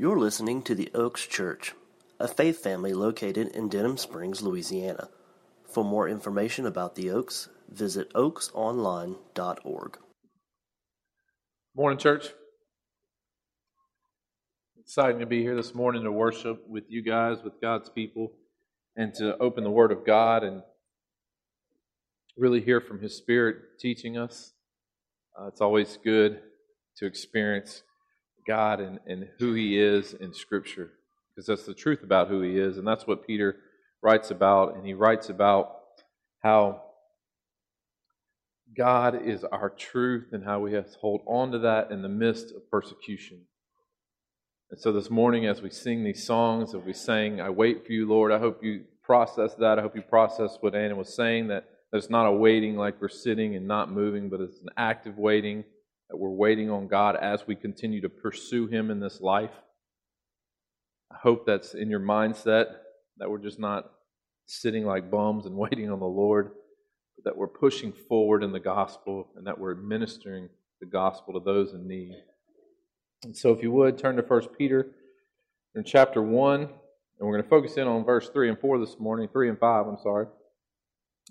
You're listening to the Oaks Church, a faith family located in Denham Springs, Louisiana. For more information about the Oaks, visit oaksonline.org. Morning, church. Exciting to be here this morning to worship with you guys, with God's people, and to open the Word of God and really hear from His Spirit teaching us. Uh, it's always good to experience God and, and who He is in Scripture, because that's the truth about who He is, and that's what Peter writes about. And he writes about how God is our truth and how we have to hold on to that in the midst of persecution. And so this morning, as we sing these songs, as we sang, I wait for you, Lord, I hope you process that. I hope you process what Anna was saying, that it's not a waiting like we're sitting and not moving, but it's an active waiting, that we're waiting on God as we continue to pursue Him in this life. I hope that's in your mindset, that we're just not sitting like bums and waiting on the Lord, but that we're pushing forward in the gospel and that we're administering the gospel to those in need. And so, if you would, turn to 1 Peter in chapter 1, and we're going to focus in on verse 3 and 4 this morning, 3 and 5, I'm sorry.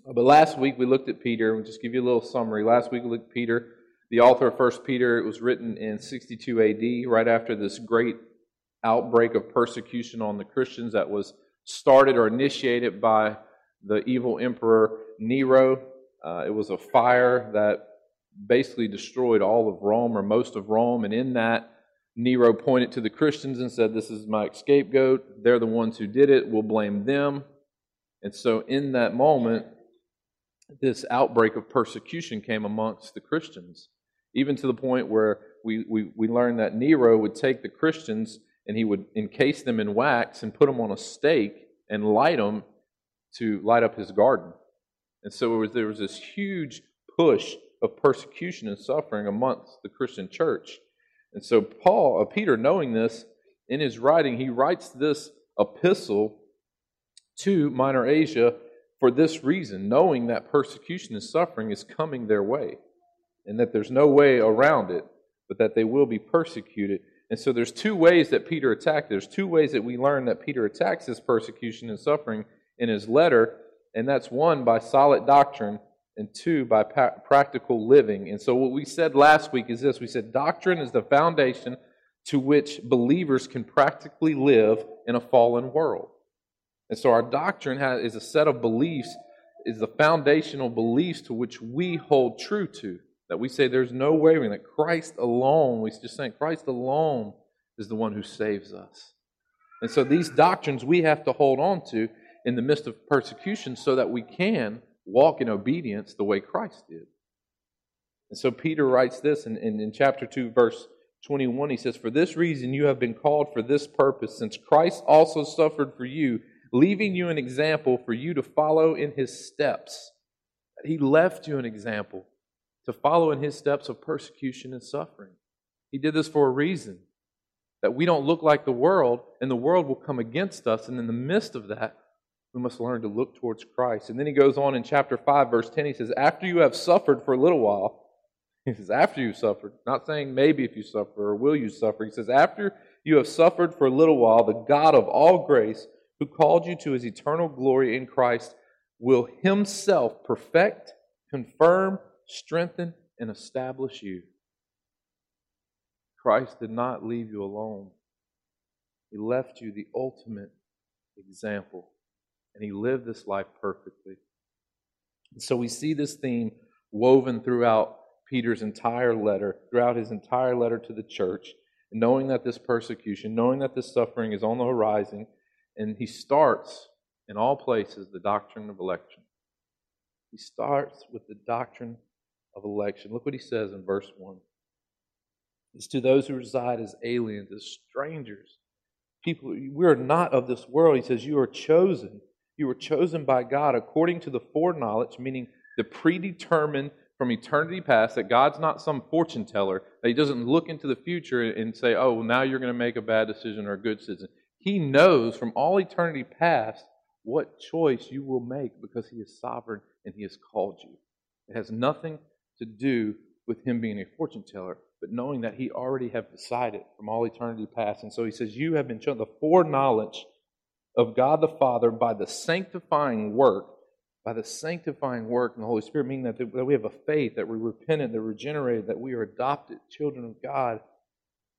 But last week we looked at Peter. And we'll just give you a little summary. Last week we looked at Peter, the author of 1 Peter. It was written in 62 AD, right after this great outbreak of persecution on the Christians that was started or initiated by the evil emperor Nero. Uh, it was a fire that basically destroyed all of Rome or most of Rome, and in that, Nero pointed to the Christians and said, This is my scapegoat. They're the ones who did it. We'll blame them. And so, in that moment, this outbreak of persecution came amongst the Christians, even to the point where we, we, we learned that Nero would take the Christians and he would encase them in wax and put them on a stake and light them to light up his garden. And so was, there was this huge push of persecution and suffering amongst the Christian church. And so Paul, uh, Peter, knowing this in his writing, he writes this epistle to Minor Asia for this reason, knowing that persecution and suffering is coming their way, and that there's no way around it, but that they will be persecuted. And so there's two ways that Peter attacked. There's two ways that we learn that Peter attacks this persecution and suffering in his letter, and that's one by solid doctrine and two by pa- practical living. And so what we said last week is this, we said doctrine is the foundation to which believers can practically live in a fallen world. And so our doctrine has, is a set of beliefs, is the foundational beliefs to which we hold true to. That we say there's no wavering, that Christ alone, we just saying Christ alone is the one who saves us. And so these doctrines we have to hold on to in the midst of persecution so that we can walk in obedience the way Christ did. And so Peter writes this in, in, in, chapter 2, verse 21. He says, For this reason you have been called for this purpose, since Christ also suffered for you, leaving you an example for you to follow in his steps. He left you an example to follow in his steps of persecution and suffering. He did this for a reason that we don't look like the world, and the world will come against us. And in the midst of that, we must learn to look towards Christ. And then he goes on in chapter 5, verse 10, he says, After you have suffered for a little while, he says, After you suffered, not saying maybe if you suffer or will you suffer. He says, After you have suffered for a little while, the God of all grace, who called you to his eternal glory in Christ, will himself perfect, confirm, strengthen, and establish you. Christ did not leave you alone. He left you the ultimate example, and He lived this life perfectly. And so we see this theme woven throughout Peter's entire letter, throughout his entire letter to the church, knowing that this persecution, knowing that this suffering is on the horizon, and he starts in all places the doctrine of election. He starts with the doctrine of election. Look what he says in verse 1. It's to those who reside as aliens, as strangers. People, we are not of this world. He says, You are chosen. You are chosen by God according to the foreknowledge, meaning the predetermined from eternity past, that God's not some fortune teller, that He doesn't look into the future and say, Oh, well, now you're going to make a bad decision or a good decision. He knows from all eternity past what choice you will make because He is sovereign and He has called you. It has nothing to do with him being a fortune teller. but knowing that He already have decided from all eternity past. And so He says, You have been shown the foreknowledge of God the Father by the sanctifying work, by the sanctifying work in the Holy Spirit, meaning that, that we have a faith, that we're repentant, that we're regenerated, that we are adopted children of God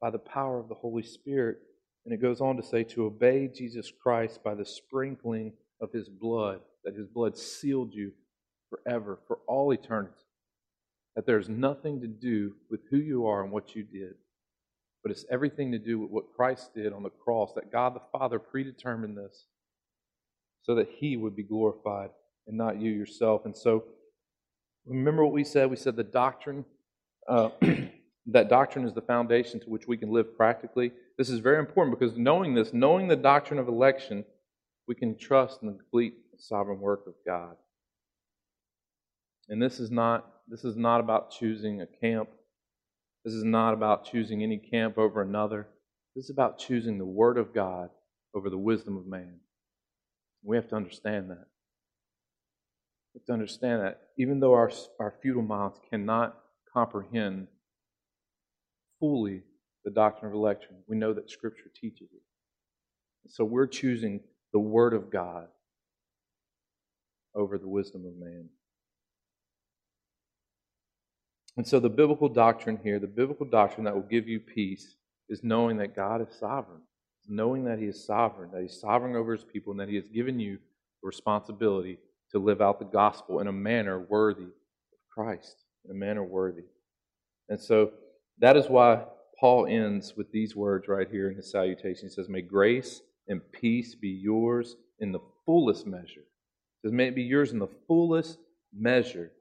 by the power of the Holy Spirit. And it goes on to say, to obey Jesus Christ by the sprinkling of his blood, that his blood sealed you forever, for all eternity. That there's nothing to do with who you are and what you did, but it's everything to do with what Christ did on the cross, that God the Father predetermined this so that he would be glorified and not you yourself. And so, remember what we said? We said the doctrine. Uh, that doctrine is the foundation to which we can live practically. This is very important because knowing this, knowing the doctrine of election, we can trust in the complete sovereign work of God. And this is not this is not about choosing a camp. This is not about choosing any camp over another. This is about choosing the word of God over the wisdom of man. We have to understand that. We have to understand that even though our, our futile minds cannot comprehend fully the doctrine of election, we know that Scripture teaches it. So we're choosing the Word of God over the wisdom of man. And so the biblical doctrine here, the biblical doctrine that will give you peace, is knowing that God is sovereign, knowing that He is sovereign, that He's sovereign over His people, and that He has given you the responsibility to live out the gospel in a manner worthy of Christ, in a manner worthy. And so that is why Paul ends with these words right here in his salutation. He says, May grace and peace be yours in the fullest measure. He says, May it be yours in the fullest measure,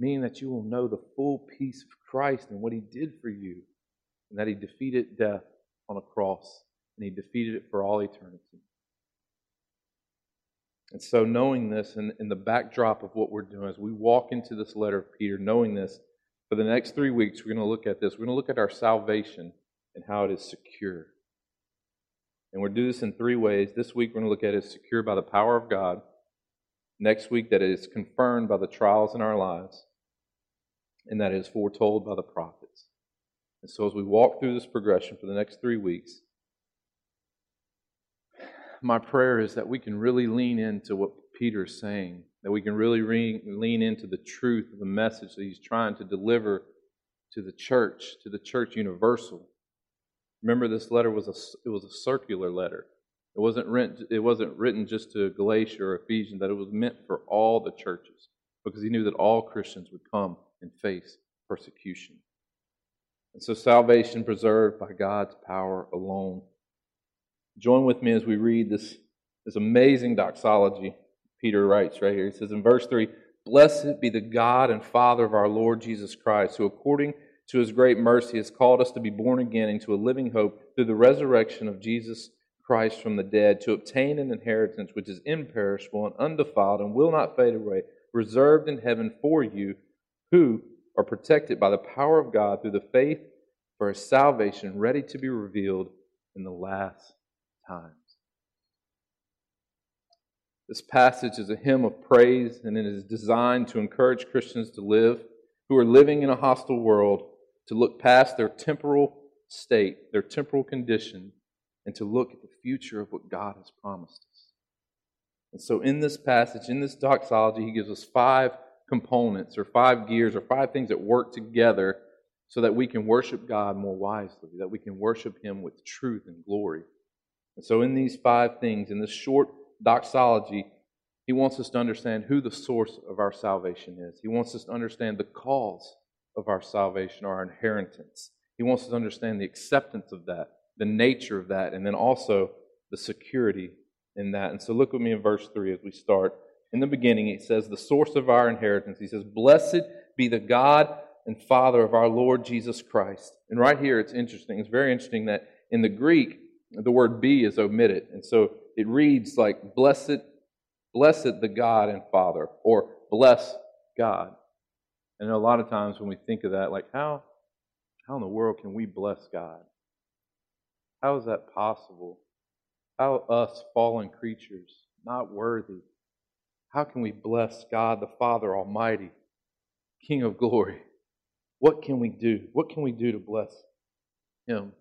meaning that you will know the full peace of Christ and what he did for you, and that he defeated death on a cross, and he defeated it for all eternity. And so, knowing this and in the backdrop of what we're doing, as we walk into this letter of Peter, knowing this, for the next three weeks, we're going to look at this. We're going to look at our salvation and how it is secure. And we'll do this in three ways. This week, we're going to look at it secure by the power of God. Next week, that it is confirmed by the trials in our lives. And that is foretold by the prophets. And so, as we walk through this progression for the next three weeks, my prayer is that we can really lean into what Peter is saying that we can really re- lean into the truth of the message that he's trying to deliver to the church, to the church universal. Remember, this letter was a it was a circular letter. It wasn't written. It wasn't written just to Galatia or Ephesians. That it was meant for all the churches, because he knew that all Christians would come and face persecution. And so, salvation preserved by God's power alone. Join with me as we read this this amazing doxology Peter writes right here. He says in verse 3 Blessed be the God and Father of our Lord Jesus Christ, who according to his great mercy has called us to be born again into a living hope through the resurrection of Jesus Christ from the dead, to obtain an inheritance which is imperishable and undefiled and will not fade away, reserved in heaven for you, who are protected by the power of God through the faith for a salvation ready to be revealed in the last times. This passage is a hymn of praise, and it is designed to encourage Christians to live who are living in a hostile world to look past their temporal state, their temporal condition, and to look at the future of what God has promised us. And so, in this passage, in this doxology, he gives us five components or five gears or five things that work together so that we can worship God more wisely, that we can worship Him with truth and glory. And so, in these five things, in this short doxology, he wants us to understand who the source of our salvation is. He wants us to understand the cause of our salvation, our inheritance. He wants us to understand the acceptance of that, the nature of that, and then also the security in that. And so look with me in verse 3 as we start. In the beginning, it says, The source of our inheritance. He says, Blessed be the God and Father of our Lord Jesus Christ. And right here, it's interesting. It's very interesting that in the Greek, the word be is omitted. And so it reads like, Blessed, blessed the God and Father, or bless God. And a lot of times when we think of that, like, how, how in the world can we bless God? How is that possible? How us fallen creatures, not worthy, how can we bless God the Father Almighty, King of glory? What can we do? What can we do to bless him?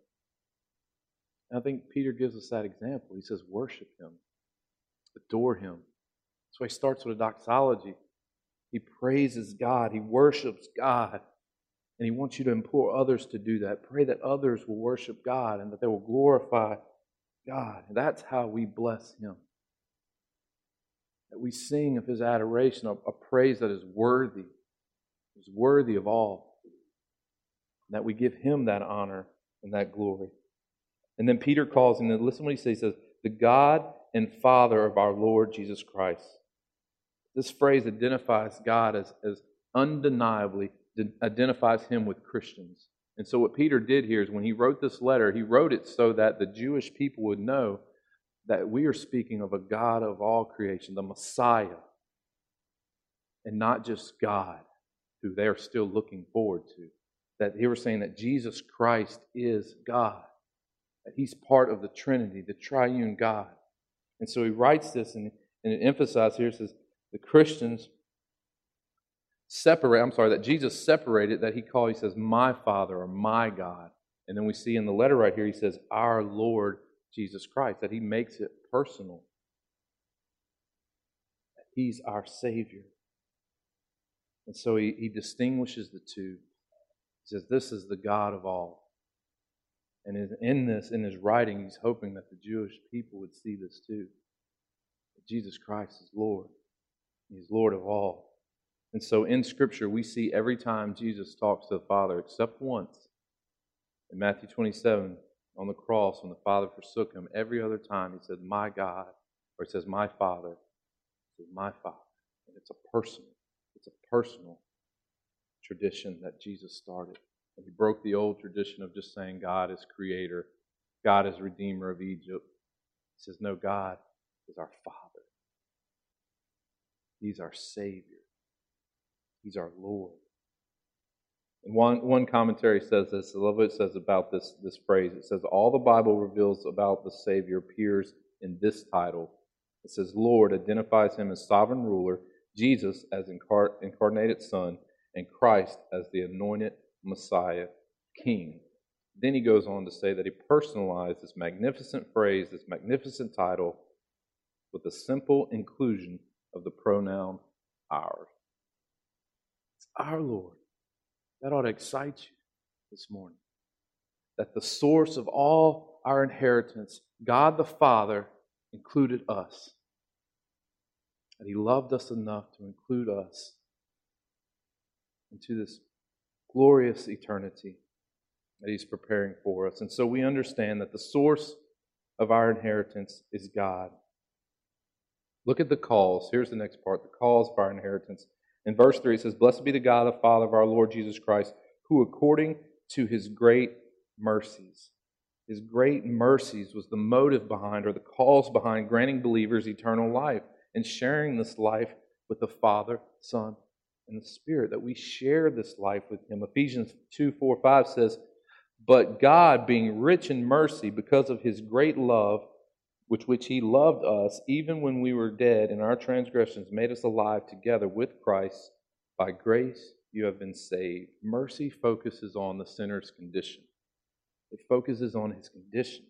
And I think Peter gives us that example. He says, worship him, adore him. So he starts with a doxology. He praises God, he worships God. And he wants you to implore others to do that. Pray that others will worship God and that they will glorify God. And that's how we bless him. That we sing of his adoration, a, a praise that is worthy, is worthy of all. That we give him that honor and that glory. And then Peter calls and listen what he says. He says, The God and Father of our Lord Jesus Christ. This phrase identifies God as, as undeniably identifies him with Christians. And so, what Peter did here is when he wrote this letter, he wrote it so that the Jewish people would know that we are speaking of a God of all creation, the Messiah, and not just God, who they are still looking forward to. That he was saying that Jesus Christ is God, that he's part of the Trinity, the triune God. And so he writes this and, and it emphasizes here, it says, the Christians separate, I'm sorry, that Jesus separated, that he called, he says, my Father or my God. And then we see in the letter right here, he says, our Lord Jesus Christ, that he makes it personal. He's our Savior. And so he, he distinguishes the two. He says, This is the God of all. And in this, in his writing, he's hoping that the Jewish people would see this too. That Jesus Christ is Lord. He's Lord of all. And so in Scripture, we see every time Jesus talks to the Father, except once, in Matthew 27, on the cross, when the Father forsook him, every other time he said, My God, or he says, My Father, he says, My Father. And it's a personal, it's a personal tradition that Jesus started. And he broke the old tradition of just saying God is creator, God is redeemer of Egypt. He says, No, God is our Father. He's our Savior. He's our Lord. And one, one commentary says this, I love what it says about this, this phrase. It says, All the Bible reveals about the Savior appears in this title. It says, Lord identifies him as sovereign ruler, Jesus as incar- incarnated Son, and Christ as the anointed Messiah, King. Then he goes on to say that he personalized this magnificent phrase, this magnificent title, with a simple inclusion of the pronoun our. It's our Lord. That ought to excite you this morning. That the source of all our inheritance, God the Father, included us. That He loved us enough to include us into this glorious eternity that He's preparing for us. And so we understand that the source of our inheritance is God. Look at the calls. Here's the next part the calls for our inheritance. In verse 3, it says, Blessed be the God, the Father of our Lord Jesus Christ, who according to his great mercies, his great mercies was the motive behind or the cause behind granting believers eternal life and sharing this life with the Father, Son, and the Spirit, that we share this life with him. Ephesians 2 4 5 says, But God, being rich in mercy because of his great love, which which he loved us even when we were dead in our transgressions made us alive together with Christ. By grace you have been saved. Mercy focuses on the sinner's condition. It focuses on his condition.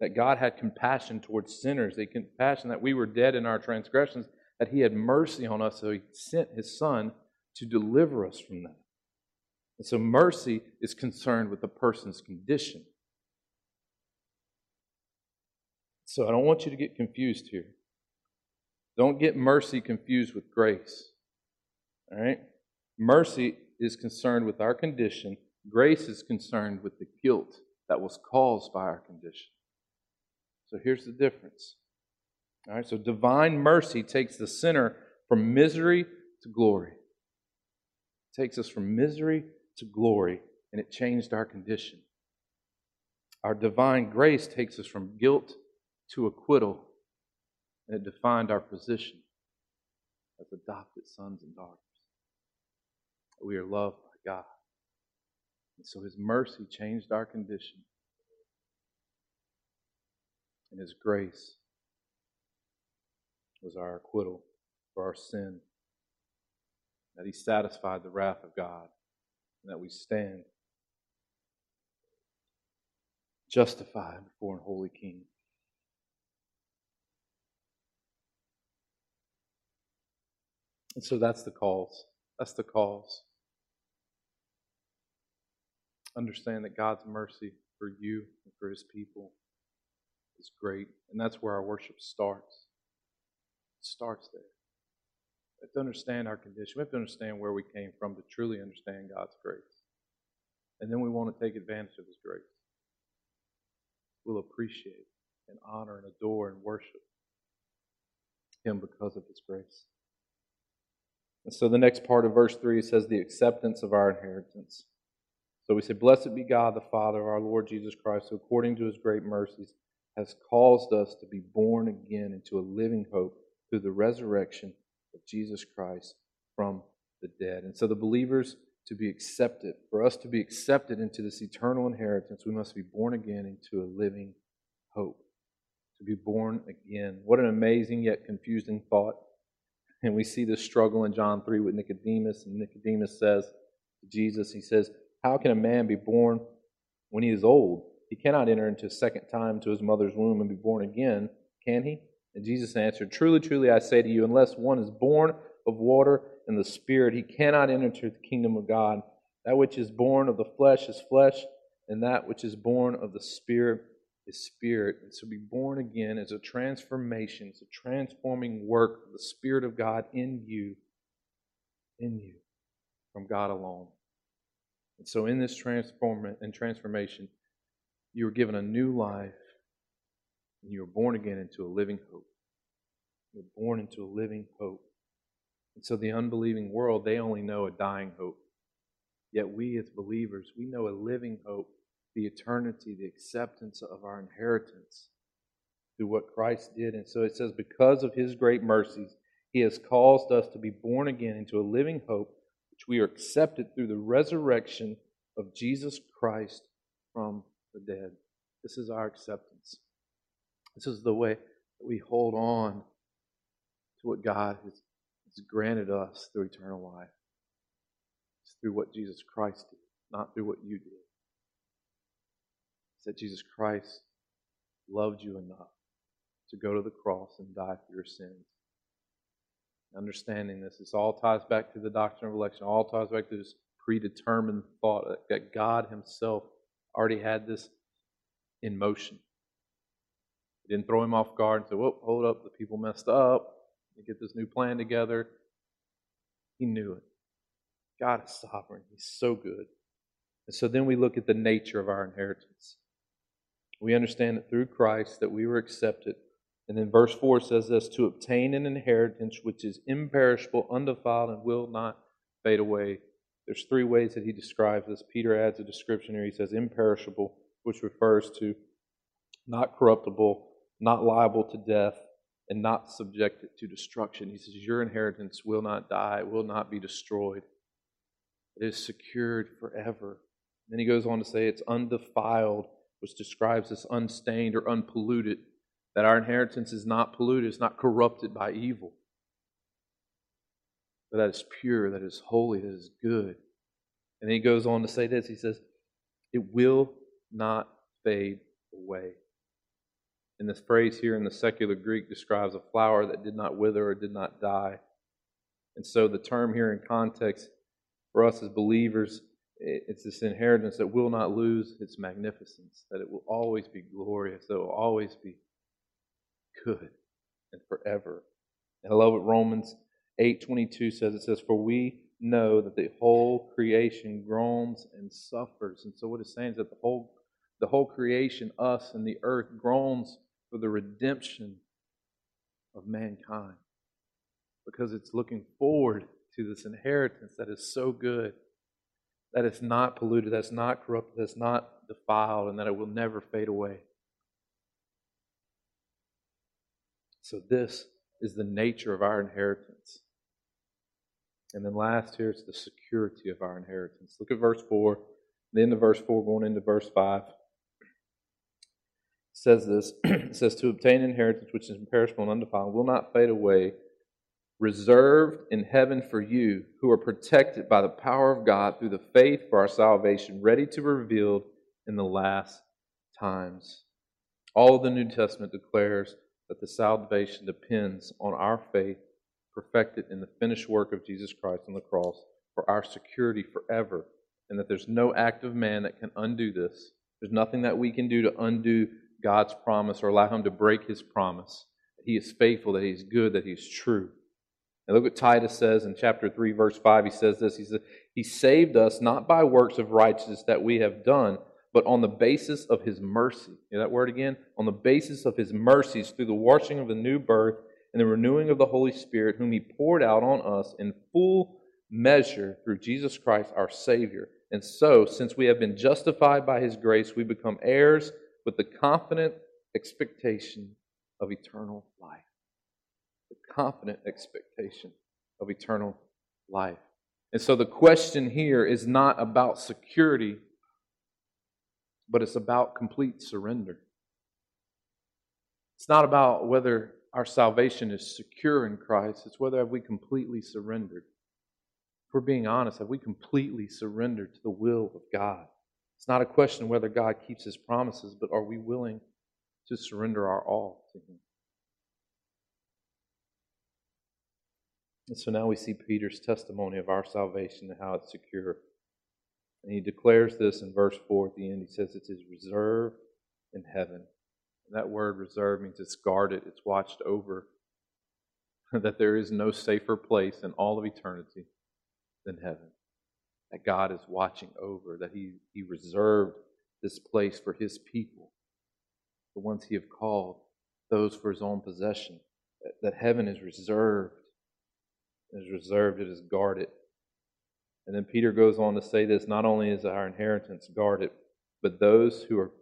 That God had compassion towards sinners a compassion that we were dead in our transgressions that he had mercy on us so he sent his son to deliver us from that. And so mercy is concerned with the person's condition So I don't want you to get confused here. Don't get mercy confused with grace. All right? Mercy is concerned with our condition, grace is concerned with the guilt that was caused by our condition. So here's the difference. All right, so divine mercy takes the sinner from misery to glory. It takes us from misery to glory, and it changed our condition. Our divine grace takes us from guilt to acquittal, and it defined our position as adopted sons and daughters. We are loved by God. And so His mercy changed our condition, and His grace was our acquittal for our sin. That He satisfied the wrath of God and that we stand justified before an holy King. And so that's the cause. That's the cause. Understand that God's mercy for you and for his people is great. And that's where our worship starts. It starts there. We have to understand our condition. We have to understand where we came from to truly understand God's grace. And then we want to take advantage of his grace. We'll appreciate and honor and adore and worship him because of his grace. And so the next part of verse 3 says the acceptance of our inheritance. So we say, Blessed be God, the Father of our Lord Jesus Christ, who according to his great mercies has caused us to be born again into a living hope through the resurrection of Jesus Christ from the dead. And so the believers to be accepted, for us to be accepted into this eternal inheritance, we must be born again into a living hope. To be born again. What an amazing yet confusing thought. And we see this struggle in John 3 with Nicodemus. And Nicodemus says to Jesus, He says, How can a man be born when he is old? He cannot enter into a second time to his mother's womb and be born again, can he? And Jesus answered, Truly, truly, I say to you, unless one is born of water and the Spirit, he cannot enter into the kingdom of God. That which is born of the flesh is flesh, and that which is born of the Spirit is spirit. And so be born again is a transformation, it's a transforming work of the Spirit of God in you, in you, from God alone. And so in this transform and transformation, you were given a new life, and you were born again into a living hope. You're born into a living hope. And so the unbelieving world, they only know a dying hope. Yet we as believers, we know a living hope the eternity, the acceptance of our inheritance through what Christ did. And so it says, because of his great mercies, he has caused us to be born again into a living hope, which we are accepted through the resurrection of Jesus Christ from the dead. This is our acceptance. This is the way that we hold on to what God has, has granted us through eternal life. It's through what Jesus Christ did, not through what you did that Jesus Christ loved you enough to go to the cross and die for your sins. Understanding this, this all ties back to the doctrine of election, all ties back to this predetermined thought that God Himself already had this in motion. He didn't throw him off guard and say, Whoa, hold up, the people messed up. Let get this new plan together. He knew it. God is sovereign. He's so good. And so then we look at the nature of our inheritance. We understand that through Christ that we were accepted. And then verse 4 says this to obtain an inheritance which is imperishable, undefiled, and will not fade away. There's three ways that he describes this. Peter adds a description here. He says imperishable, which refers to not corruptible, not liable to death, and not subjected to destruction. He says, Your inheritance will not die, will not be destroyed. It is secured forever. Then he goes on to say it's undefiled which describes us unstained or unpolluted, that our inheritance is not polluted, it's not corrupted by evil, but that is pure, that is holy, that is good. And then he goes on to say this he says, It will not fade away. And this phrase here in the secular Greek describes a flower that did not wither or did not die. And so the term here in context for us as believers it's this inheritance that will not lose its magnificence, that it will always be glorious, that it will always be good and forever. And I love what Romans 8:22 says. It says, "For we know that the whole creation groans and suffers." And so what it's saying is that the whole the whole creation, us and the earth, groans for the redemption of mankind. Because it's looking forward to this inheritance that is so good that it's not polluted, that's not corrupted, that's not defiled, and that it will never fade away. So, this is the nature of our inheritance. And then last here is the security of our inheritance. Look at verse 4, Then the verse 4, going into verse 5. It says this it says, To obtain inheritance which is imperishable and undefiled, will not fade away, reserved in heaven for you, who are protected by the power of God through the faith for our salvation, ready to be revealed in the last times. All of the New Testament declares that the salvation depends on our faith perfected in the finished work of Jesus Christ on the cross for our security forever, and that there's no act of man that can undo this. There's nothing that we can do to undo God's promise or allow Him to break His promise. He is faithful, that He's good, that He's true. And look what Titus says in chapter 3, verse 5. He says this He says, He saved us not by works of righteousness that we have done, but on the basis of His mercy. Hear that word again? On the basis of His mercies through the washing of the new birth and the renewing of the Holy Spirit, whom He poured out on us in full measure through Jesus Christ our Savior. And so, since we have been justified by His grace, we become heirs with the confident expectation of eternal life confident expectation of eternal life. And so the question here is not about security, but it's about complete surrender. It's not about whether our salvation is secure in Christ, it's whether have we completely surrendered. If we're being honest, have we completely surrendered to the will of God? It's not a question whether God keeps his promises, but are we willing to surrender our all to him? And so now we see Peter's testimony of our salvation and how it's secure. And he declares this in verse 4 at the end. He says it is reserved in heaven. And that word reserved means it's guarded, it's watched over, that there is no safer place in all of eternity than heaven. That God is watching over, that he, he reserved this place for his people, the ones he have called, those for his own possession, that, that heaven is reserved is reserved, it is guarded. And then Peter goes on to say this not only is our inheritance guarded, but those who are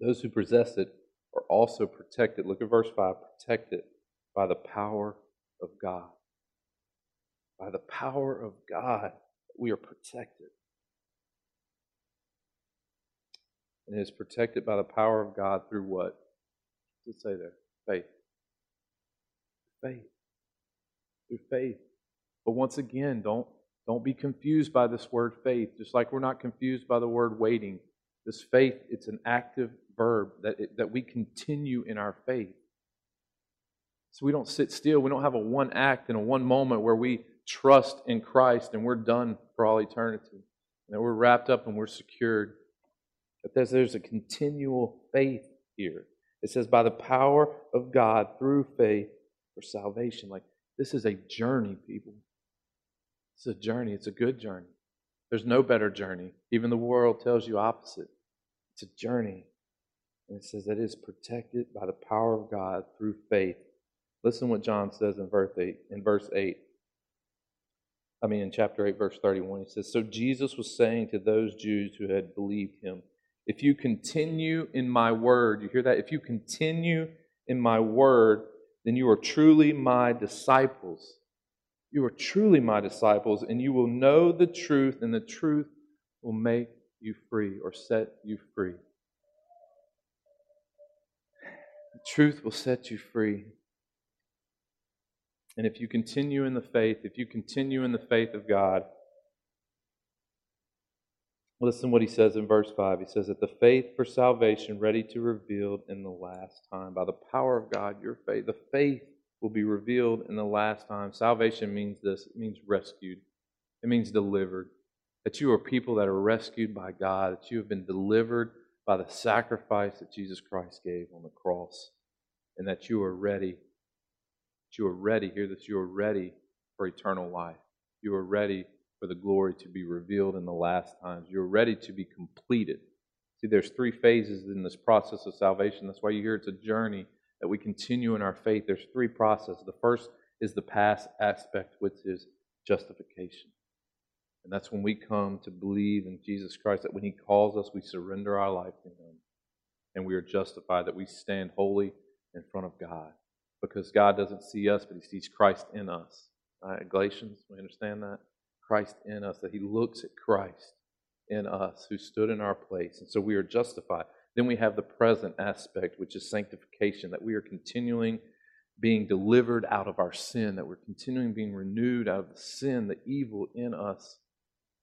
those who possess it are also protected. Look at verse 5 protected by the power of God. By the power of God, we are protected. And it is protected by the power of God through what? Does it say there? Faith. Faith through faith. But once again, don't, don't be confused by this word faith, just like we're not confused by the word waiting. This faith, it's an active verb that, it, that we continue in our faith. So we don't sit still. We don't have a one act and a one moment where we trust in Christ and we're done for all eternity. And that we're wrapped up and we're secured. But there's, there's a continual faith here. It says, by the power of God through faith for salvation. Like this is a journey, people. It's a journey. It's a good journey. There's no better journey. Even the world tells you opposite. It's a journey. And it says that it is protected by the power of God through faith. Listen what John says in verse 8. In verse 8. I mean in chapter 8, verse 31. He says, So Jesus was saying to those Jews who had believed him, If you continue in my word, you hear that? If you continue in my word, then you are truly my disciples. You are truly my disciples, and you will know the truth, and the truth will make you free or set you free. The truth will set you free. And if you continue in the faith, if you continue in the faith of God, Listen what he says in verse 5. He says that the faith for salvation ready to revealed in the last time. By the power of God, your faith, the faith will be revealed in the last time. Salvation means this it means rescued, it means delivered. That you are people that are rescued by God, that you have been delivered by the sacrifice that Jesus Christ gave on the cross, and that you are ready. That you are ready. Hear this you are ready for eternal life. You are ready for the glory to be revealed in the last times. You're ready to be completed. See, there's three phases in this process of salvation. That's why you hear it's a journey that we continue in our faith. There's three processes. The first is the past aspect, which is justification. And that's when we come to believe in Jesus Christ, that when He calls us, we surrender our life to Him. And we are justified, that we stand holy in front of God. Because God doesn't see us, but He sees Christ in us. Right? Galatians, we understand that? Christ in us, that He looks at Christ in us who stood in our place. And so we are justified. Then we have the present aspect, which is sanctification, that we are continuing being delivered out of our sin, that we're continuing being renewed out of the sin, the evil in us.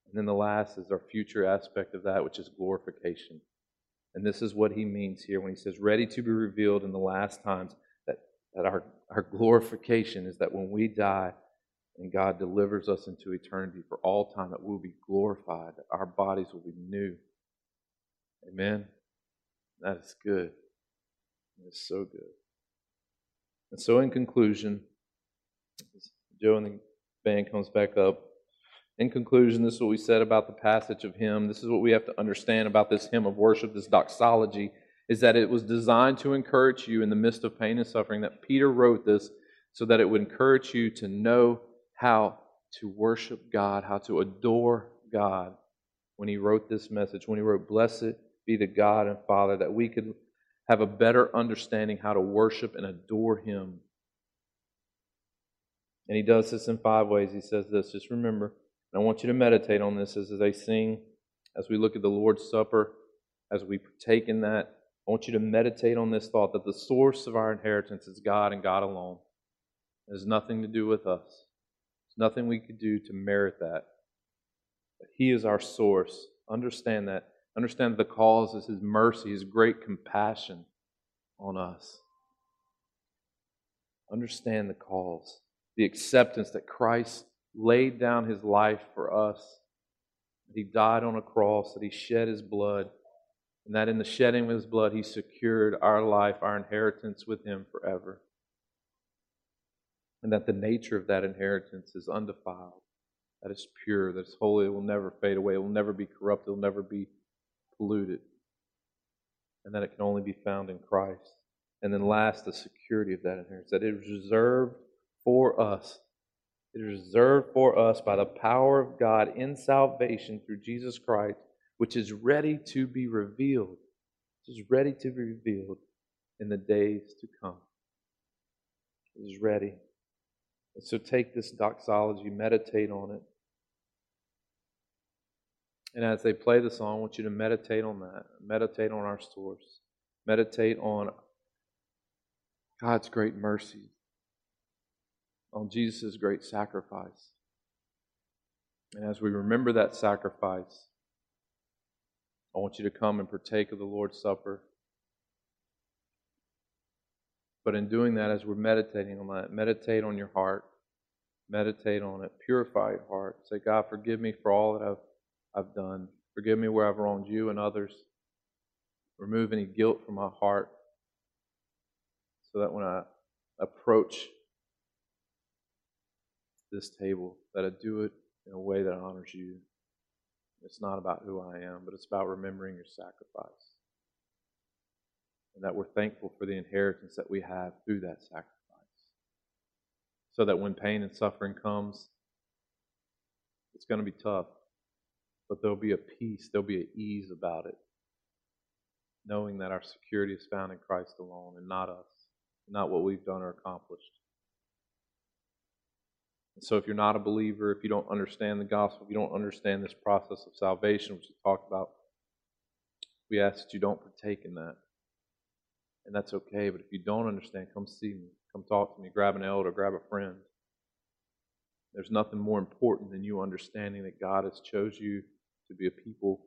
And then the last is our future aspect of that, which is glorification. And this is what he means here when he says, ready to be revealed in the last times, that, that our, our glorification is that when we die and God delivers us into eternity for all time, that we'll be glorified, that our bodies will be new. Amen. That is good. It's so good. And so, in conclusion, Joe and the band comes back up. In conclusion, this is what we said about the passage of hymn. This is what we have to understand about this hymn of worship, this doxology, is that it was designed to encourage you in the midst of pain and suffering. That Peter wrote this so that it would encourage you to know how to worship God, how to adore God when he wrote this message, when he wrote, Blessed be the God and Father, that we could have a better understanding how to worship and adore him. And he does this in five ways. He says this, just remember, and I want you to meditate on this as they sing, as we look at the Lord's Supper, as we partake in that. I want you to meditate on this thought that the source of our inheritance is God and God alone. It has nothing to do with us. There's nothing we could do to merit that. But He is our source. Understand that. Understand the cause is His mercy, His great compassion on us. Understand the cause, the acceptance that Christ laid down His life for us, that He died on a cross, that He shed His blood, and that in the shedding of His blood, He secured our life, our inheritance with Him forever. And that the nature of that inheritance is undefiled, that is pure, that is holy, it will never fade away, it will never be corrupt, it will never be polluted, and that it can only be found in Christ. And then last, the security of that inheritance, that it is reserved for us. It is reserved for us by the power of God in salvation through Jesus Christ, which is ready to be revealed. It is ready to be revealed in the days to come. It is ready. And so take this doxology, meditate on it. And as they play the song, I want you to meditate on that. Meditate on our source. Meditate on God's great mercy, on Jesus' great sacrifice. And as we remember that sacrifice, I want you to come and partake of the Lord's Supper. But in doing that, as we're meditating on that, meditate on your heart. Meditate on it. Purify your heart. Say, God, forgive me for all that I've I've done. Forgive me where I've wronged you and others. Remove any guilt from my heart so that when I approach this table, that I do it in a way that honors you. It's not about who I am, but it's about remembering your sacrifice. And that we're thankful for the inheritance that we have through that sacrifice. So that when pain and suffering comes, it's going to be tough but there'll be a peace, there'll be an ease about it, knowing that our security is found in Christ alone and not us, not what we've done or accomplished. And so, if you're not a believer, if you don't understand the gospel, if you don't understand this process of salvation, which we talked about, we ask that you don't partake in that. And that's okay, but if you don't understand, come see me. Come talk to me. Grab an elder, grab a friend. There's nothing more important than you understanding that God has chose you to be a people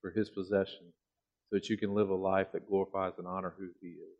for his possession so that you can live a life that glorifies and honor who he is.